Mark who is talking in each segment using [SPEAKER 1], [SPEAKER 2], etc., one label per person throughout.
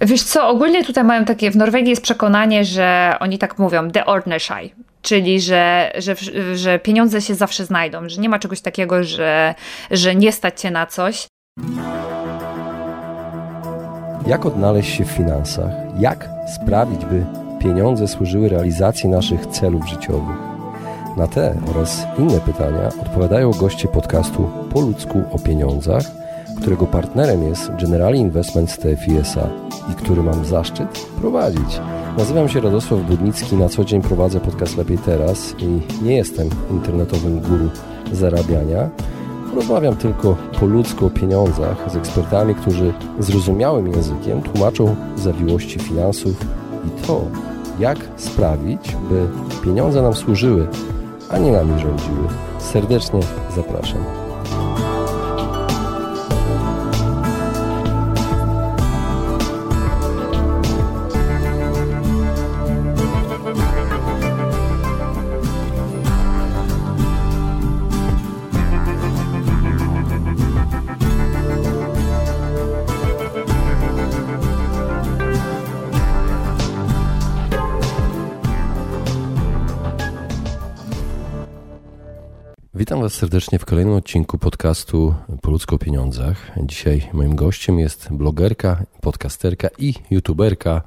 [SPEAKER 1] Wiesz co, ogólnie tutaj mają takie, w Norwegii jest przekonanie, że oni tak mówią, the ordnashai, czyli że, że, że pieniądze się zawsze znajdą, że nie ma czegoś takiego, że, że nie stać cię na coś.
[SPEAKER 2] Jak odnaleźć się w finansach? Jak sprawić, by pieniądze służyły realizacji naszych celów życiowych? Na te oraz inne pytania odpowiadają goście podcastu Po ludzku o pieniądzach, którego partnerem jest Generali Investments TFISA i który mam zaszczyt prowadzić. Nazywam się Radosław Budnicki, na co dzień prowadzę podcast Lepiej Teraz i nie jestem internetowym guru zarabiania. Rozmawiam tylko po ludzku o pieniądzach z ekspertami, którzy zrozumiałym językiem tłumaczą zawiłości finansów i to, jak sprawić, by pieniądze nam służyły, a nie nami rządziły. Serdecznie zapraszam. Serdecznie w kolejnym odcinku podcastu Po ludzko o pieniądzach. Dzisiaj moim gościem jest blogerka, podcasterka i youtuberka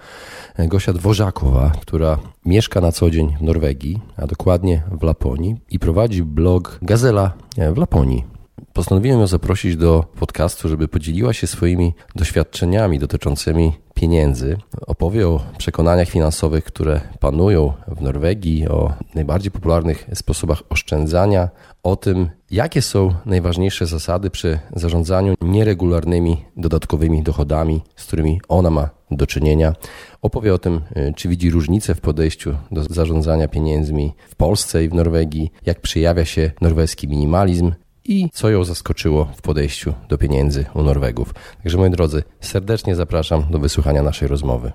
[SPEAKER 2] Gosia Dworzakowa, która mieszka na co dzień w Norwegii, a dokładnie w Laponii i prowadzi blog Gazela w Laponii. Postanowiłem ją zaprosić do podcastu, żeby podzieliła się swoimi doświadczeniami dotyczącymi pieniędzy. Opowie o przekonaniach finansowych, które panują w Norwegii, o najbardziej popularnych sposobach oszczędzania, o tym, jakie są najważniejsze zasady przy zarządzaniu nieregularnymi dodatkowymi dochodami, z którymi ona ma do czynienia. Opowie o tym, czy widzi różnice w podejściu do zarządzania pieniędzmi w Polsce i w Norwegii, jak przejawia się norweski minimalizm, i co ją zaskoczyło w podejściu do pieniędzy u Norwegów. Także moi drodzy, serdecznie zapraszam do wysłuchania naszej rozmowy.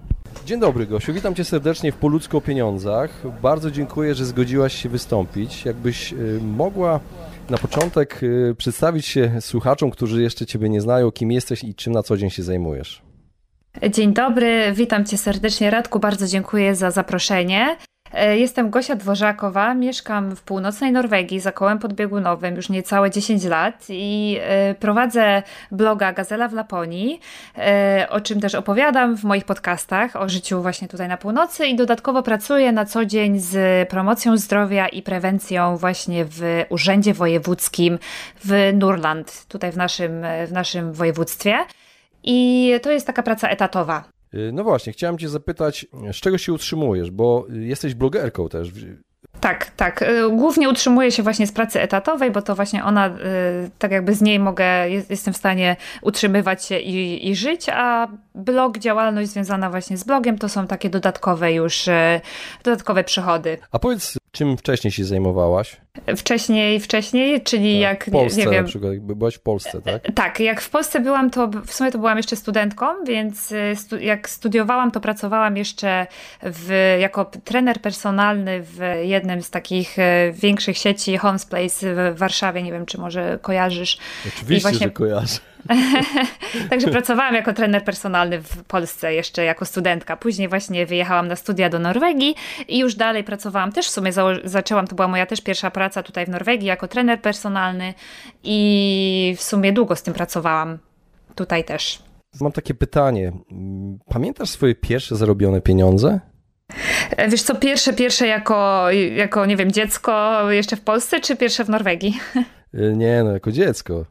[SPEAKER 2] Dzień dobry Gosiu, witam Cię serdecznie w Poludzko o Pieniądzach. Bardzo dziękuję, że zgodziłaś się wystąpić. Jakbyś y, mogła na początek y, przedstawić się słuchaczom, którzy jeszcze Ciebie nie znają, kim jesteś i czym na co dzień się zajmujesz.
[SPEAKER 1] Dzień dobry, witam Cię serdecznie Radku, bardzo dziękuję za zaproszenie. E, jestem Gosia Dworzakowa, mieszkam w północnej Norwegii za kołem podbiegunowym już niecałe 10 lat i e, prowadzę bloga Gazela w Laponii, e, o czym też opowiadam w moich podcastach o życiu właśnie tutaj na północy i dodatkowo pracuję na co dzień z promocją zdrowia i prewencją właśnie w Urzędzie Wojewódzkim w Nurland, tutaj w naszym, w naszym województwie. I to jest taka praca etatowa.
[SPEAKER 2] Y, no właśnie, chciałem Cię zapytać, z czego się utrzymujesz, bo jesteś blogerką też.
[SPEAKER 1] Tak, tak. Y, głównie utrzymuję się właśnie z pracy etatowej, bo to właśnie ona, y, tak jakby z niej mogę, jestem w stanie utrzymywać się i, i żyć, a blog, działalność związana właśnie z blogiem to są takie dodatkowe już, dodatkowe przychody.
[SPEAKER 2] A powiedz, czym wcześniej się zajmowałaś?
[SPEAKER 1] Wcześniej, wcześniej, czyli tak, jak,
[SPEAKER 2] w Polsce
[SPEAKER 1] nie, nie wiem.
[SPEAKER 2] na przykład, byłaś w Polsce, tak?
[SPEAKER 1] Tak, jak w Polsce byłam, to w sumie to byłam jeszcze studentką, więc y, stu, jak studiowałam, to pracowałam jeszcze w, jako trener personalny w jednym z takich y, większych sieci Homes Place w Warszawie, nie wiem, czy może kojarzysz.
[SPEAKER 2] Oczywiście, właśnie... że kojarzę.
[SPEAKER 1] Także pracowałam jako trener personalny w Polsce jeszcze jako studentka. Później właśnie wyjechałam na studia do Norwegii i już dalej pracowałam. Też w sumie zaczęłam, to była moja też pierwsza praca tutaj w Norwegii jako trener personalny i w sumie długo z tym pracowałam. Tutaj też.
[SPEAKER 2] Mam takie pytanie. Pamiętasz swoje pierwsze zarobione pieniądze?
[SPEAKER 1] Wiesz co, pierwsze, pierwsze jako, jako, nie wiem, dziecko jeszcze w Polsce, czy pierwsze w Norwegii?
[SPEAKER 2] Nie, no jako dziecko.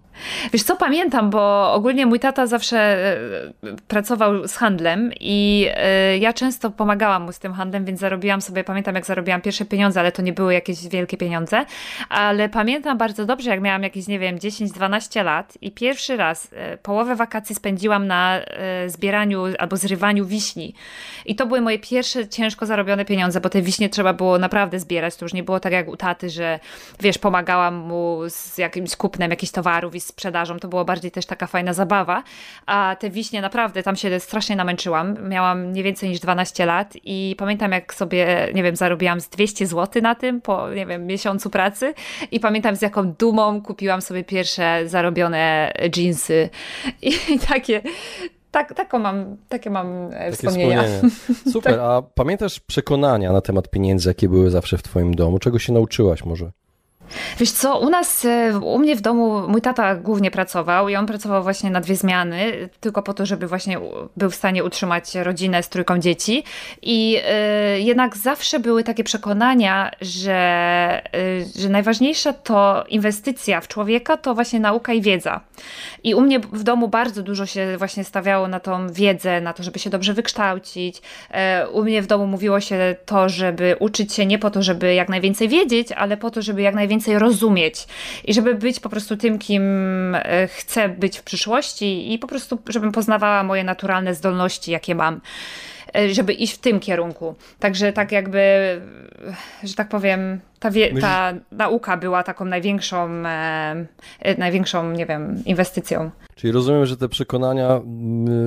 [SPEAKER 1] Wiesz co, pamiętam, bo ogólnie mój tata zawsze e, pracował z handlem i e, ja często pomagałam mu z tym handlem, więc zarobiłam sobie, pamiętam jak zarobiłam pierwsze pieniądze, ale to nie były jakieś wielkie pieniądze, ale pamiętam bardzo dobrze, jak miałam jakieś, nie wiem, 10-12 lat i pierwszy raz połowę wakacji spędziłam na zbieraniu albo zrywaniu wiśni. I to były moje pierwsze ciężko zarobione pieniądze, bo te wiśnie trzeba było naprawdę zbierać. To już nie było tak jak u taty, że wiesz, pomagałam mu z jakimś kupnem jakichś towarów i sprzedażą, to było bardziej też taka fajna zabawa, a te wiśnie naprawdę, tam się strasznie namęczyłam, miałam nie więcej niż 12 lat i pamiętam jak sobie, nie wiem, zarobiłam z 200 zł na tym po, nie wiem, miesiącu pracy i pamiętam z jaką dumą kupiłam sobie pierwsze zarobione jeansy i, i takie tak, taką mam, takie mam e, takie wspomnienia.
[SPEAKER 2] Super, tak. a pamiętasz przekonania na temat pieniędzy, jakie były zawsze w twoim domu? Czego się nauczyłaś może?
[SPEAKER 1] Wiesz co, u nas, e, u mnie w domu mój tata głównie pracował i on pracował właśnie na dwie zmiany, tylko po to, żeby właśnie był w stanie utrzymać rodzinę z trójką dzieci. I y, jednak zawsze były takie przekonania, że, y, że najważniejsza to inwestycja w człowieka, to właśnie nauka i wiedza. I u mnie w domu bardzo dużo się właśnie stawiało na tą wiedzę, na to, żeby się dobrze wykształcić. Y, u mnie w domu mówiło się to, żeby uczyć się nie po to, żeby jak najwięcej wiedzieć, ale po to, żeby jak najwięcej więcej rozumieć i żeby być po prostu tym, kim e, chcę być w przyszłości i po prostu, żebym poznawała moje naturalne zdolności, jakie mam e, żeby iść w tym kierunku. Także tak jakby, że tak powiem, ta, wie, ta nauka była taką największą, e, największą, nie wiem, inwestycją.
[SPEAKER 2] Czyli rozumiem, że te przekonania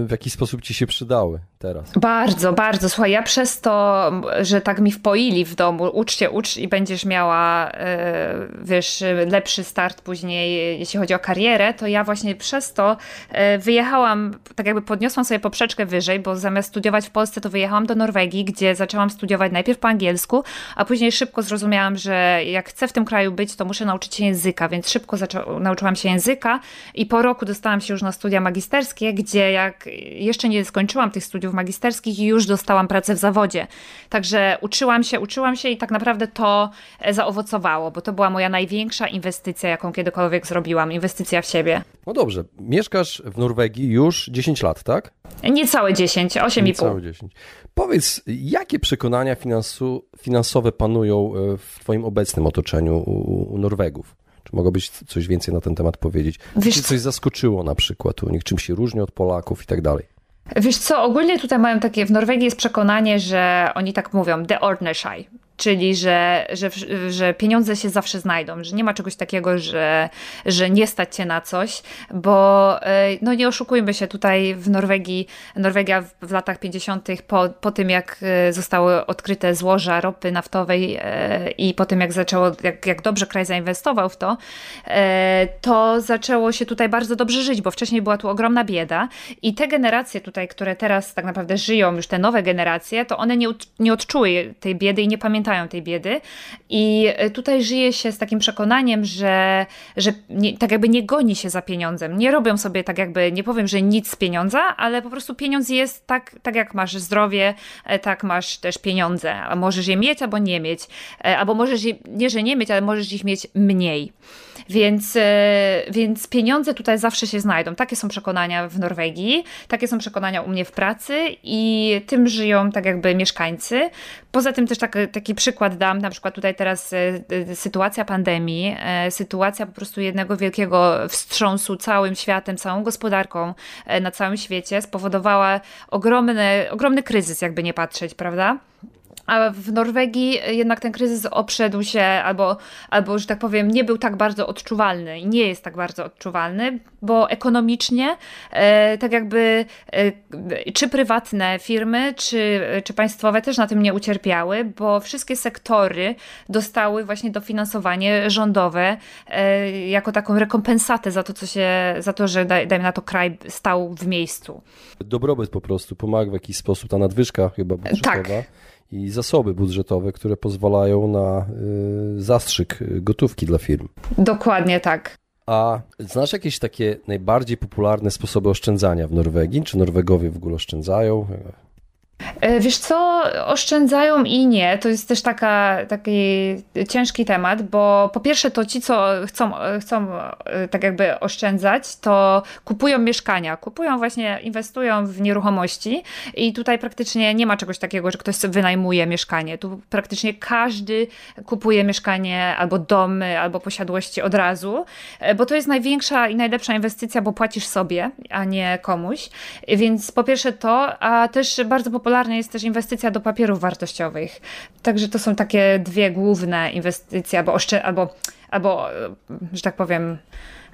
[SPEAKER 2] w jakiś sposób ci się przydały teraz.
[SPEAKER 1] Bardzo, bardzo. Słuchaj, ja przez to, że tak mi wpoili w domu, ucz się, ucz i będziesz miała, e, wiesz, lepszy start później, jeśli chodzi o karierę, to ja właśnie przez to e, wyjechałam, tak jakby podniosłam sobie poprzeczkę wyżej, bo zamiast studiować w Polsce, to wyjechałam do Norwegii, gdzie zaczęłam studiować najpierw po angielsku, a później szybko zrozumiałam, że jak chcę w tym kraju być, to muszę nauczyć się języka, więc szybko nauczyłam się języka i po roku dostałam się już na studia magisterskie, gdzie jak jeszcze nie skończyłam tych studiów magisterskich i już dostałam pracę w zawodzie. Także uczyłam się, uczyłam się i tak naprawdę to e, zaowocowało, bo to była moja największa inwestycja, jaką kiedykolwiek zrobiłam, inwestycja w siebie.
[SPEAKER 2] No dobrze, mieszkasz w Norwegii już 10 lat, tak?
[SPEAKER 1] Niecałe 10, 8,5. Niecałe 10.
[SPEAKER 2] Powiedz, jakie przekonania finansu, finansowe panują e, w Twoim obecnym otoczeniu u, u Norwegów? Czy mogło być coś więcej na ten temat powiedzieć? Wiesz, Czy coś zaskoczyło na przykład u nich? Czym się różni od Polaków i tak dalej?
[SPEAKER 1] Wiesz co, ogólnie tutaj mają takie, w Norwegii jest przekonanie, że oni tak mówią, the ordnashai, czyli że, że, że pieniądze się zawsze znajdą, że nie ma czegoś takiego, że, że nie stać się na coś, bo e, no nie oszukujmy się, tutaj w Norwegii, Norwegia w latach 50. Po, po tym jak e, zostały odkryte złoża ropy naftowej e, i po tym jak zaczęło, jak, jak dobrze kraj zainwestował w to, to zaczęło się tutaj bardzo dobrze żyć, bo wcześniej była tu ogromna bieda i te generacje tutaj, które teraz tak naprawdę żyją, już te nowe generacje, to one nie, nie odczuły tej biedy i nie pamiętają tej biedy. I e, tutaj żyje się z takim przekonaniem, że, że nie, tak jakby nie goni się za pieniądzem. Nie robią sobie tak jakby, nie powiem, że nic z pieniądza, ale po prostu pieniądz jest tak, tak jak masz zdrowie, e, tak masz też pieniądze. A możesz je mieć albo nie mieć. E, albo możesz je, nie, że nie mieć, ale możesz ich mieć mniej. Więc, więc pieniądze tutaj zawsze się znajdą. Takie są przekonania w Norwegii, takie są przekonania u mnie w pracy i tym żyją tak jakby mieszkańcy. Poza tym też tak, taki przykład dam, na przykład tutaj teraz e, e, sytuacja pandemii, e, sytuacja po prostu jednego wielkiego wstrząsu całym światem, całą gospodarką na całym świecie spowodowała ogromny, ogromny kryzys, jakby nie patrzeć, prawda? A w Norwegii jednak ten kryzys oprzedł się, albo, albo, że tak powiem, nie był tak bardzo odczuwalny i nie jest tak bardzo odczuwalny, bo ekonomicznie, e, tak jakby, e, czy prywatne firmy, czy, czy państwowe też na tym nie ucierpiały, bo wszystkie sektory dostały właśnie dofinansowanie rządowe e, jako taką rekompensatę za to, co się, za to, że daj, dajmy na to kraj stał w miejscu.
[SPEAKER 2] Dobrobyt po prostu pomaga w jakiś sposób, ta nadwyżka chyba budżetowa. Tak i zasoby budżetowe, które pozwalają na y, zastrzyk gotówki dla firm.
[SPEAKER 1] Dokładnie tak.
[SPEAKER 2] A znasz jakieś takie najbardziej popularne sposoby oszczędzania w Norwegii? Czy Norwegowie w ogóle oszczędzają?
[SPEAKER 1] E, wiesz co, oszczędzają i nie. To jest też taka, taki ciężki temat, bo po pierwsze to ci, co chcą, chcą e, tak jakby oszczędzać, to kupują mieszkania, kupują właśnie, inwestują w nieruchomości i tutaj praktycznie nie ma czegoś takiego, że ktoś wynajmuje mieszkanie. Tu praktycznie każdy kupuje mieszkanie albo domy, albo posiadłości od razu, e, bo to jest największa i najlepsza inwestycja, bo płacisz sobie, a nie komuś. Więc po pierwsze to, a też bardzo popularne popularna jest też inwestycja do papierów wartościowych. Także to są takie dwie główne inwestycje, albo, albo, albo że tak powiem,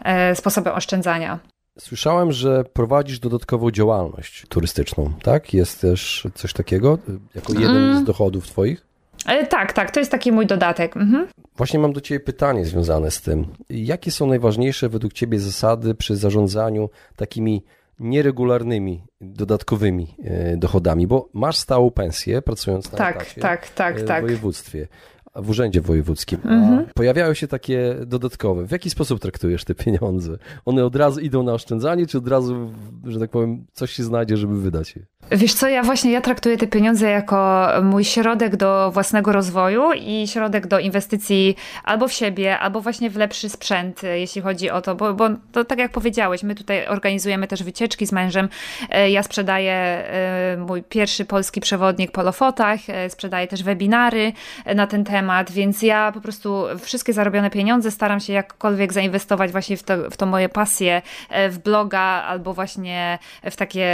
[SPEAKER 1] e, sposoby oszczędzania.
[SPEAKER 2] Słyszałem, że prowadzisz dodatkową działalność turystyczną, tak? Jest też coś takiego jako jeden mm. z dochodów Twoich?
[SPEAKER 1] E, tak, tak, to jest taki mój dodatek. Mhm.
[SPEAKER 2] Właśnie mam do Ciebie pytanie związane z tym. Jakie są najważniejsze według Ciebie zasady przy zarządzaniu takimi nieregularnymi, dodatkowymi e, dochodami, bo masz stałą pensję pracując na
[SPEAKER 1] tak,
[SPEAKER 2] etacie
[SPEAKER 1] tak, tak,
[SPEAKER 2] w
[SPEAKER 1] tak.
[SPEAKER 2] województwie w urzędzie wojewódzkim.
[SPEAKER 1] Mhm.
[SPEAKER 2] Pojawiają się takie dodatkowe. W jaki sposób traktujesz te pieniądze? One od razu idą na oszczędzanie, czy od razu, że tak powiem, coś się znajdzie, żeby wydać je?
[SPEAKER 1] Wiesz co, ja właśnie ja traktuję te pieniądze jako mój środek do własnego rozwoju i środek do inwestycji albo w siebie, albo właśnie w lepszy sprzęt, jeśli chodzi o to, bo, bo to tak jak powiedziałeś, my tutaj organizujemy też wycieczki z mężem. E, ja sprzedaję e, mój pierwszy polski przewodnik po Lofotach, e, sprzedaję też webinary na ten temat, więc ja po prostu wszystkie zarobione pieniądze staram się jakkolwiek zainwestować właśnie w to, w to moje pasje, w bloga albo właśnie w takie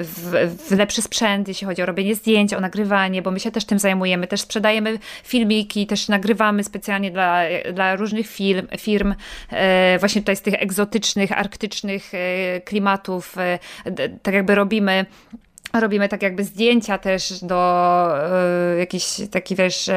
[SPEAKER 1] w, w, lepszy sprzęt, jeśli chodzi o robienie zdjęć, o nagrywanie, bo my się też tym zajmujemy. Też sprzedajemy filmiki, też nagrywamy specjalnie dla, dla różnych firm, firm e, właśnie tutaj z tych egzotycznych, arktycznych e, klimatów. E, tak jakby robimy Robimy tak jakby zdjęcia też do y, jakiejś takiej wiesz, y,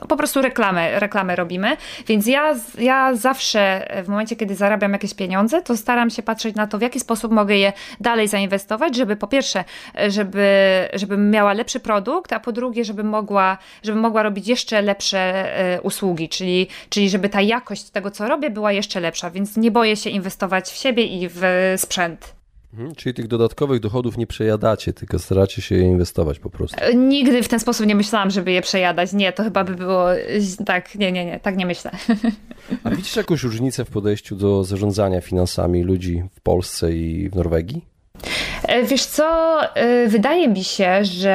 [SPEAKER 1] no po prostu reklamy, reklamy robimy. Więc ja, ja zawsze w momencie, kiedy zarabiam jakieś pieniądze, to staram się patrzeć na to, w jaki sposób mogę je dalej zainwestować, żeby po pierwsze, żeby, żebym miała lepszy produkt, a po drugie, żebym mogła, żebym mogła robić jeszcze lepsze y, usługi, czyli, czyli żeby ta jakość tego, co robię, była jeszcze lepsza. Więc nie boję się inwestować w siebie i w sprzęt.
[SPEAKER 2] Mhm, czyli tych dodatkowych dochodów nie przejadacie, tylko staracie się je inwestować po prostu.
[SPEAKER 1] E, nigdy w ten sposób nie myślałam, żeby je przejadać. Nie, to chyba by było tak, nie, nie, nie, tak nie myślę.
[SPEAKER 2] A widzisz jakąś różnicę w podejściu do zarządzania finansami ludzi w Polsce i w Norwegii?
[SPEAKER 1] E, wiesz co, e, wydaje mi się, że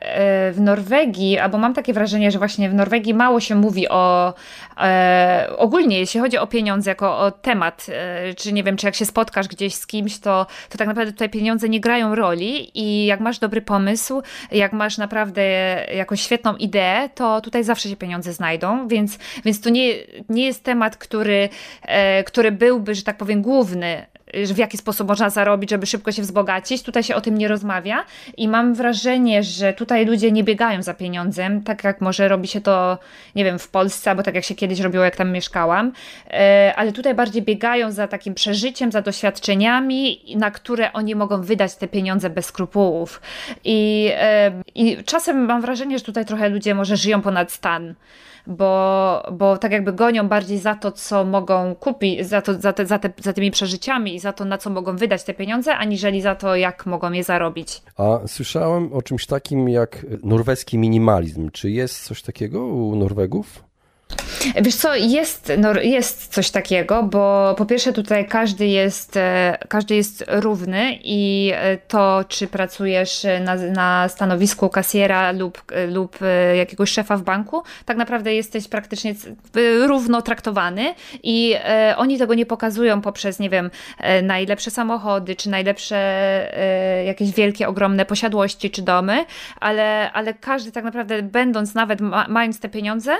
[SPEAKER 1] e, w Norwegii, albo mam takie wrażenie, że właśnie w Norwegii mało się mówi o ogólnie, jeśli chodzi o pieniądze jako o temat, czy nie wiem, czy jak się spotkasz gdzieś z kimś, to, to tak naprawdę tutaj pieniądze nie grają roli i jak masz dobry pomysł, jak masz naprawdę jakąś świetną ideę, to tutaj zawsze się pieniądze znajdą, więc, więc to nie, nie jest temat, który, który byłby, że tak powiem, główny w jaki sposób można zarobić, żeby szybko się wzbogacić. Tutaj się o tym nie rozmawia i mam wrażenie, że tutaj ludzie nie biegają za pieniądzem, tak jak może robi się to, nie wiem, w Polsce, albo tak jak się kiedyś robiło, jak tam mieszkałam, e, ale tutaj bardziej biegają za takim przeżyciem, za doświadczeniami, na które oni mogą wydać te pieniądze bez skrupułów. I, e, i czasem mam wrażenie, że tutaj trochę ludzie może żyją ponad stan bo, bo tak jakby gonią bardziej za to, co mogą kupić, za, to, za, te, za, te, za tymi przeżyciami i za to, na co mogą wydać te pieniądze, aniżeli za to, jak mogą je zarobić.
[SPEAKER 2] A słyszałem o czymś takim jak norweski minimalizm. Czy jest coś takiego u Norwegów?
[SPEAKER 1] Wiesz co, jest, no, jest coś takiego, bo po pierwsze tutaj każdy jest, e, każdy jest równy i e, to, czy pracujesz na, na stanowisku kasjera lub, e, lub jakiegoś szefa w banku, tak naprawdę jesteś praktycznie równo traktowany i oni tego nie pokazują poprzez, nie wiem, najlepsze samochody, czy najlepsze jakieś wielkie, ogromne posiadłości, czy domy, ale, ale każdy tak naprawdę, będąc nawet, mając te pieniądze,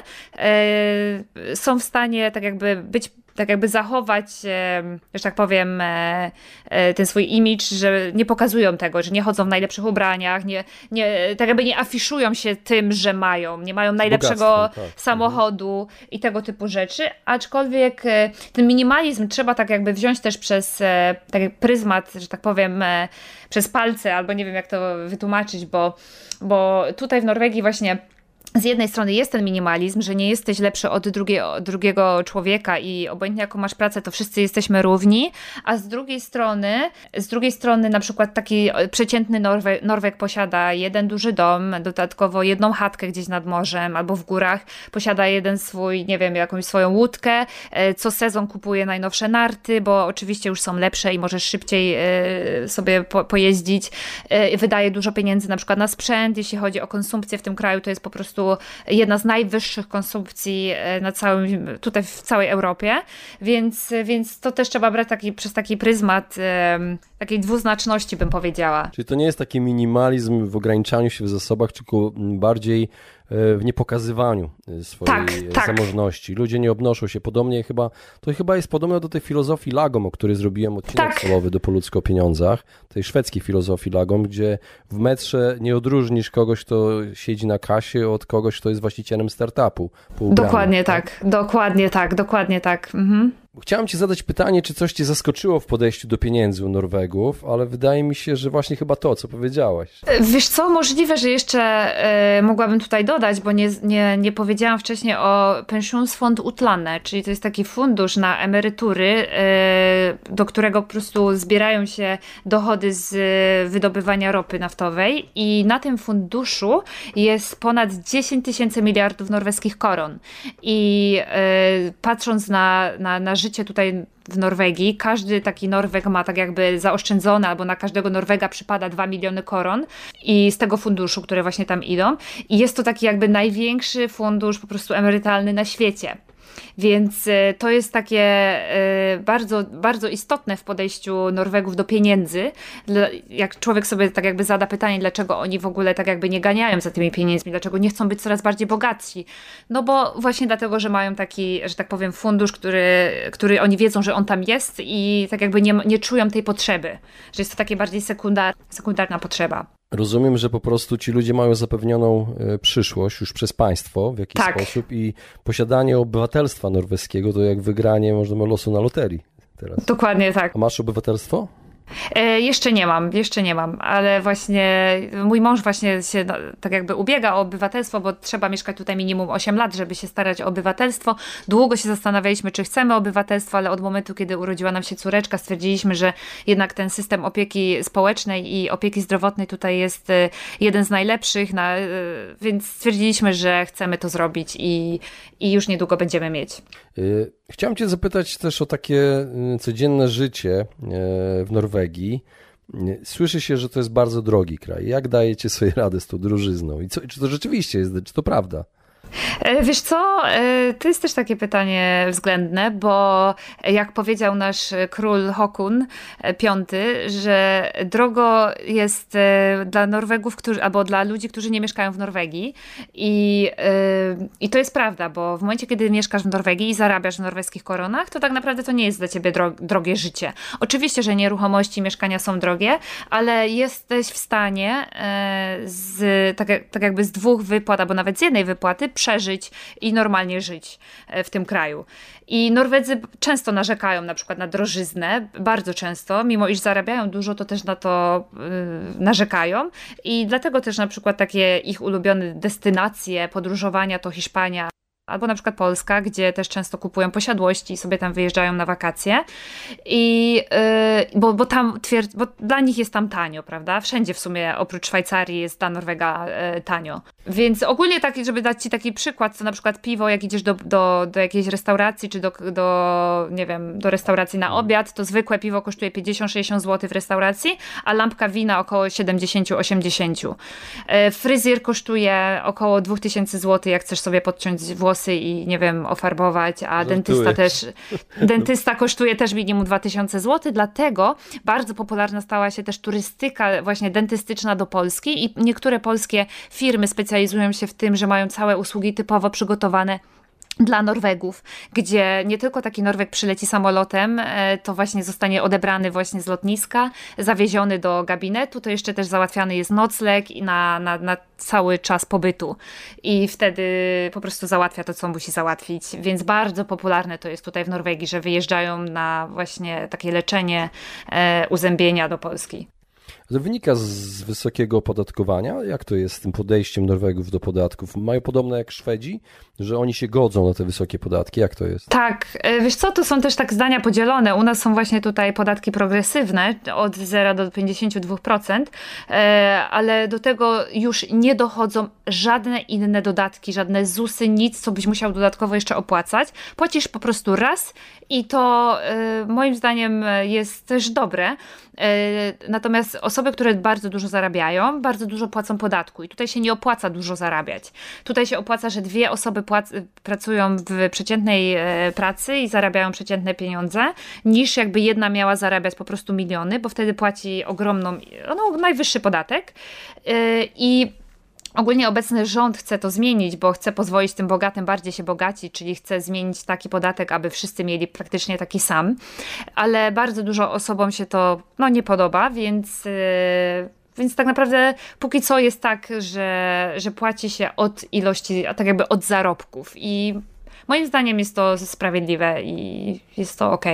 [SPEAKER 1] są w stanie tak jakby być tak jakby zachować, że tak powiem, e, e, ten swój imidż, że nie pokazują tego, że nie chodzą w najlepszych ubraniach, nie, nie, tak jakby nie afiszują się tym, że mają, nie mają najlepszego tak. samochodu mhm. i tego typu rzeczy, aczkolwiek e, ten minimalizm trzeba tak jakby wziąć też przez tak pryzmat, że tak powiem, przez palce, albo nie wiem jak to wytłumaczyć, bo, bo tutaj w Norwegii właśnie z jednej strony jest ten minimalizm, że nie jesteś lepszy od drugiego, drugiego człowieka i obojętnie jaką masz pracę, to wszyscy jesteśmy równi, a z drugiej strony, z drugiej strony na przykład taki przeciętny Norwe, Norweg posiada jeden duży dom, dodatkowo jedną chatkę gdzieś nad morzem albo w górach, posiada jeden swój, nie wiem, jakąś swoją łódkę, e, co sezon kupuje najnowsze narty, bo oczywiście już są lepsze i możesz szybciej e, sobie po, pojeździć, e, wydaje dużo pieniędzy na przykład na sprzęt, jeśli chodzi o konsumpcję w tym kraju, to jest po prostu prostu jedna z najwyższych konsumpcji e, na całym, tutaj w całej Europie, więc, więc to też trzeba brać taki, przez taki pryzmat takiej dwuznaczności, bym powiedziała.
[SPEAKER 2] Czyli to nie jest taki minimalizm w ograniczaniu się w zasobach, tylko bardziej w niepokazywaniu e, swojej tak, tak. zamożności. Ludzie nie obnoszą się podobnie chyba, to chyba jest podobne do tej filozofii Lagom, o której zrobiłem odcinek tak. solowy do Poludzko o pieniądzach, tej szwedzkiej filozofii Lagom, gdzie w metrze nie odróżnisz kogoś, kto siedzi na kasie od kogoś, kto jest właścicielem startupu.
[SPEAKER 1] Dokładnie tak, tak, dokładnie tak, dokładnie tak. Mhm.
[SPEAKER 2] Chciałem Ci zadać pytanie, czy coś Cię zaskoczyło w podejściu do pieniędzy u Norwegów, ale wydaje mi się, że właśnie chyba to, co powiedziałaś.
[SPEAKER 1] Wiesz co, możliwe, że jeszcze y, mogłabym tutaj dodać, bo nie, nie, nie powiedziałam wcześniej o Pensionsfond Utlane, czyli to jest taki fundusz na emerytury, y, do którego po prostu zbierają się dochody z wydobywania ropy naftowej i na tym funduszu jest ponad 10 tysięcy miliardów norweskich koron. I y, patrząc na, na, na życie tutaj w Norwegii. Każdy taki Norweg ma tak jakby zaoszczędzone, albo na każdego Norwega przypada 2 miliony koron i z tego funduszu, które właśnie tam idą. I jest to taki jakby największy fundusz po prostu emerytalny na świecie. Więc e, to jest takie e, bardzo, bardzo istotne w podejściu Norwegów do pieniędzy. Jak człowiek sobie tak jakby zada pytanie, dlaczego oni w ogóle tak jakby nie ganiają za tymi pieniędzmi, dlaczego nie chcą być coraz bardziej bogatsi. No bo właśnie dlatego, że mają taki, że tak powiem, fundusz, który, który oni wiedzą, że on tam jest i tak jakby nie, nie czują tej potrzeby, że jest to takie bardziej sekundar, sekundarna potrzeba.
[SPEAKER 2] Rozumiem, że po prostu ci ludzie mają zapewnioną e, przyszłość już przez państwo w jakiś tak. sposób i posiadanie obywatelstwa norweskiego to jak wygranie można losu na loterii teraz.
[SPEAKER 1] Dokładnie tak.
[SPEAKER 2] A masz obywatelstwo?
[SPEAKER 1] E, jeszcze nie mam, jeszcze nie mam, ale właśnie mój mąż właśnie się no, tak jakby ubiega o obywatelstwo, bo trzeba mieszkać tutaj minimum 8 lat, żeby się starać o obywatelstwo. Długo się zastanawialiśmy, czy chcemy obywatelstwo, ale od momentu, kiedy urodziła nam się córeczka, stwierdziliśmy, że jednak ten system opieki społecznej i opieki zdrowotnej tutaj jest e, jeden z najlepszych, na, e, więc stwierdziliśmy, że chcemy to zrobić i, i już niedługo będziemy mieć.
[SPEAKER 2] Chciałem Cię zapytać też o takie codzienne życie w Norwegii. Słyszy się, że to jest bardzo drogi kraj. Jak dajecie sobie radę z tą drużyzną? I co, czy to rzeczywiście jest, czy to prawda?
[SPEAKER 1] E, wiesz co, e, to jest też takie pytanie względne, bo jak powiedział nasz król Hokun V, że drogo jest e, dla Norwegów, którzy, albo dla ludzi, którzy nie mieszkają w Norwegii. I, I to jest prawda, bo w momencie, kiedy mieszkasz w Norwegii i zarabiasz w norweskich koronach, to tak naprawdę to nie jest dla ciebie drogie życie. Oczywiście, że nieruchomości, mieszkania są drogie, ale jesteś w stanie z, tak, tak jakby z dwóch wypłat, albo nawet z jednej wypłaty przeżyć i normalnie żyć e, w tym kraju. I Norwedzy często narzekają na przykład na drożyznę, bardzo często, mimo iż zarabiają dużo, to też na to yy, narzekają. I dlatego też na przykład takie ich ulubione destynacje podróżowania to Hiszpania, albo na przykład Polska, gdzie też często kupują posiadłości i sobie tam wyjeżdżają na wakacje. I yy, bo, bo tam twierd- bo dla nich jest tam tanio, prawda? Wszędzie w sumie oprócz Szwajcarii jest ta Norwega yy, tanio. Więc ogólnie taki, żeby dać ci taki przykład, to na przykład piwo, jak idziesz do, do, do jakiejś restauracji, czy do, do, nie wiem, do restauracji na obiad, to zwykłe piwo kosztuje 50-60 zł w restauracji, a lampka wina około 70-80. Yy, fryzjer kosztuje około 2000 zł, jak chcesz sobie podciąć włosy włosy i nie wiem, ofarbować, a dentysta też, dentysta kosztuje też minimum 2000 zł, dlatego bardzo popularna stała się też turystyka właśnie dentystyczna do Polski i niektóre polskie firmy specjalizują się w tym, że mają całe usługi typowo przygotowane dla Norwegów, gdzie nie tylko taki Norweg przyleci samolotem, e, to właśnie zostanie odebrany właśnie z lotniska, zawieziony do gabinetu, to jeszcze też załatwiany jest nocleg na, na, na cały czas pobytu i wtedy po prostu załatwia to, co musi załatwić, więc bardzo popularne to jest tutaj w Norwegii, że wyjeżdżają na właśnie takie leczenie e, uzębienia do Polski.
[SPEAKER 2] To wynika z wysokiego opodatkowania. Jak to jest z tym podejściem Norwegów do podatków? Mają podobne jak Szwedzi, że oni się godzą na te wysokie podatki? Jak to jest?
[SPEAKER 1] Tak, e, wiesz co, to są też tak zdania podzielone. U nas są właśnie tutaj podatki progresywne od 0 do 52%, e, ale do tego już nie dochodzą żadne inne dodatki, żadne ZUSy, nic, co byś musiał dodatkowo jeszcze opłacać. Płacisz po prostu raz i to e, moim zdaniem jest też dobre. Natomiast osoby, które bardzo dużo zarabiają, bardzo dużo płacą podatku i tutaj się nie opłaca dużo zarabiać. Tutaj się opłaca, że dwie osoby pracują w przeciętnej e, pracy i zarabiają przeciętne pieniądze, niż jakby jedna miała zarabiać po prostu miliony, bo wtedy płaci ogromną, no, najwyższy podatek. E, I Ogólnie obecny rząd chce to zmienić, bo chce pozwolić tym bogatym bardziej się bogacić, czyli chce zmienić taki podatek, aby wszyscy mieli praktycznie taki sam. Ale bardzo dużo osobom się to no, nie podoba, więc. Yy, więc tak naprawdę póki co jest tak, że, że płaci się od ilości, tak jakby od zarobków. I moim zdaniem jest to sprawiedliwe i jest to ok.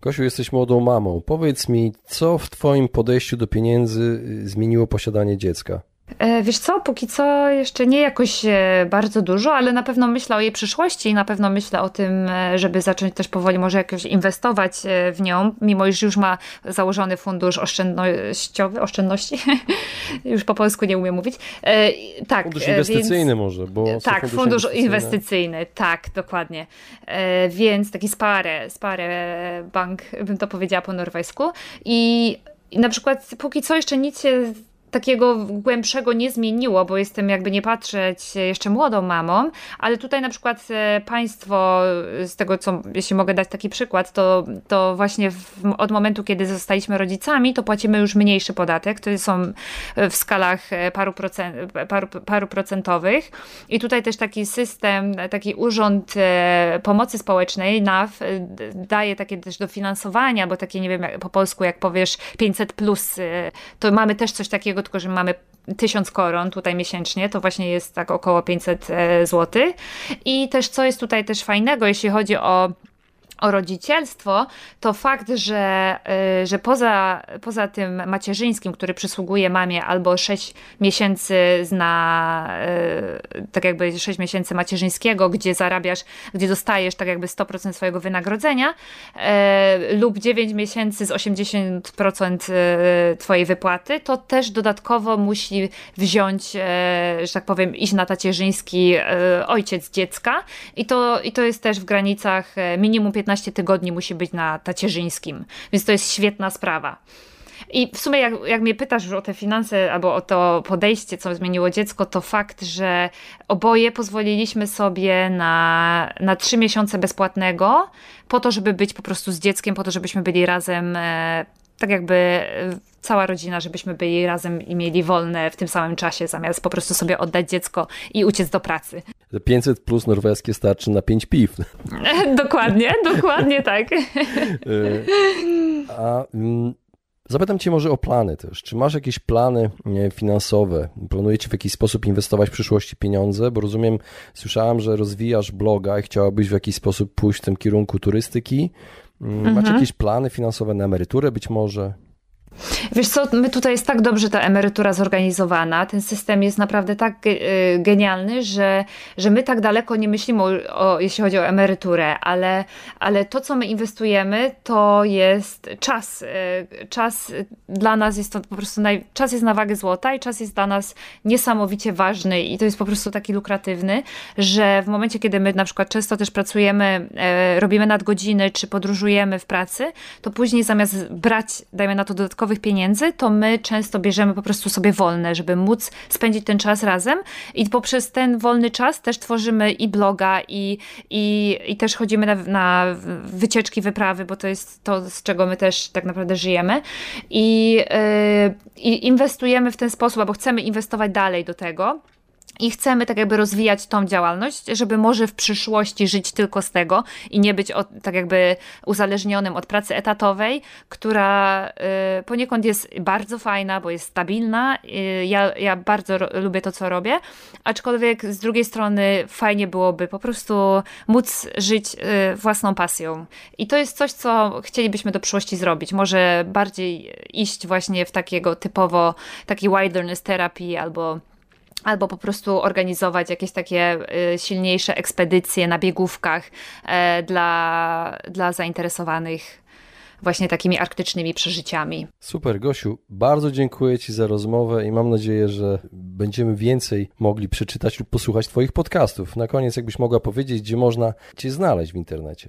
[SPEAKER 2] Gosiu, jesteś młodą mamą. Powiedz mi, co w Twoim podejściu do pieniędzy zmieniło posiadanie dziecka?
[SPEAKER 1] E, wiesz co, póki co jeszcze nie jakoś e, bardzo dużo, ale na pewno myślę o jej przyszłości i na pewno myślę o tym, e, żeby zacząć też powoli może jakoś inwestować w nią, mimo iż już ma założony fundusz oszczędnościowy, oszczędności, już po polsku nie umiem mówić.
[SPEAKER 2] Tak, fundusz inwestycyjny
[SPEAKER 1] więc,
[SPEAKER 2] może, bo
[SPEAKER 1] Tak, fundusz inwestycyjny, tak, dokładnie. Więc taki spare, spare bank, bym to powiedziała po norwesku i i na przykład póki co jeszcze nic się takiego głębszego nie zmieniło, bo jestem jakby nie patrzeć jeszcze młodą mamą, ale tutaj na przykład e, państwo, z tego co, jeśli mogę dać taki przykład, to, to właśnie w, od momentu, kiedy zostaliśmy rodzicami, to płacimy już mniejszy podatek, to są w skalach e, paru, procent, paru, paru procentowych. I tutaj też taki system, taki urząd e, pomocy społecznej NAF daje takie też dofinansowania, bo takie nie wiem po polsku jak powiesz 500 plus, to mamy też coś takiego tylko że mamy 1000 koron tutaj miesięcznie, to właśnie jest tak około 500 e, zł. I też co jest tutaj też fajnego, jeśli chodzi o o rodzicielstwo, to fakt, że, y, że poza, poza tym macierzyńskim, który przysługuje mamie albo 6 miesięcy na y, tak jakby 6 miesięcy macierzyńskiego, gdzie zarabiasz, gdzie dostajesz tak jakby 100% swojego wynagrodzenia y, lub 9 miesięcy z 80% twojej wypłaty, to też dodatkowo musi wziąć, że tak powiem, iść na tacierzyński ojciec dziecka. I to, i to jest też w granicach minimum 15 15 tygodni musi być na tacierzyńskim, więc to jest świetna sprawa. I w sumie, jak, jak mnie pytasz już o te finanse albo o to podejście, co zmieniło dziecko, to fakt, że oboje pozwoliliśmy sobie na, na trzy miesiące bezpłatnego, po to, żeby być po prostu z dzieckiem, po to, żebyśmy byli razem, e, tak jakby e, cała rodzina, żebyśmy byli razem i mieli wolne w tym samym czasie, zamiast po prostu sobie oddać dziecko i uciec do pracy.
[SPEAKER 2] 500 plus norweskie starczy na 5 piw.
[SPEAKER 1] dokładnie, dokładnie tak. E,
[SPEAKER 2] a mm, Zapytam Cię może o plany też. Czy masz jakieś plany finansowe? Planujecie w jakiś sposób inwestować w przyszłości pieniądze? Bo rozumiem, słyszałam, że rozwijasz bloga i chciałabyś w jakiś sposób pójść w tym kierunku turystyki. Macie mhm. jakieś plany finansowe na emeryturę być może?
[SPEAKER 1] Wiesz co, my tutaj jest tak dobrze ta emerytura zorganizowana, ten system jest naprawdę tak y, genialny, że, że my tak daleko nie myślimy, o, o, jeśli chodzi o emeryturę, ale, ale to, co my inwestujemy, to jest czas. Y, czas dla nas jest to po prostu, naj, czas jest na wagę złota i czas jest dla nas niesamowicie ważny i to jest po prostu taki lukratywny, że w momencie, kiedy my na przykład często też pracujemy, e, robimy nadgodziny, czy podróżujemy w pracy, to później zamiast brać, dajmy na to dodatkowe dodatkowych pieniędzy, to my często bierzemy po prostu sobie wolne, żeby móc spędzić ten czas razem. I poprzez ten wolny czas też tworzymy i bloga i, i, i też chodzimy na, na wycieczki, wyprawy, bo to jest to, z czego my też tak naprawdę żyjemy. I, yy, i inwestujemy w ten sposób, albo chcemy inwestować dalej do tego i chcemy tak jakby rozwijać tą działalność, żeby może w przyszłości żyć tylko z tego i nie być od, tak jakby uzależnionym od pracy etatowej, która y, poniekąd jest bardzo fajna, bo jest stabilna. Y, ja, ja bardzo lubię to, co robię, aczkolwiek z drugiej strony fajnie byłoby po prostu móc żyć y, własną pasją. I to jest coś, co chcielibyśmy do przyszłości zrobić. Może bardziej iść właśnie w takiego typowo, taki wilderness terapii albo albo po prostu organizować jakieś takie y, silniejsze ekspedycje na biegówkach e, dla, dla zainteresowanych właśnie takimi arktycznymi przeżyciami.
[SPEAKER 2] Super, Gosiu, bardzo dziękuję Ci za rozmowę i mam nadzieję, że będziemy więcej mogli przeczytać lub posłuchać Twoich podcastów. Na koniec, jakbyś mogła powiedzieć, gdzie można Cię znaleźć w internecie.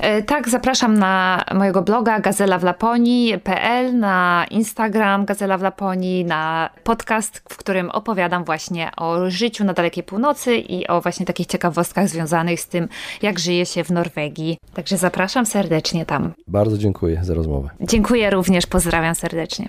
[SPEAKER 1] E, tak, zapraszam na mojego bloga Gazela w Laponii.pl, na Instagram Gazela w Laponii, na podcast, w którym opowiadam właśnie o życiu na dalekiej północy i o właśnie takich ciekawostkach związanych z tym, jak żyje się w Norwegii. Także zapraszam serdecznie tam.
[SPEAKER 2] Bardzo dziękuję za rozmowę.
[SPEAKER 1] Dziękuję również, pozdrawiam serdecznie.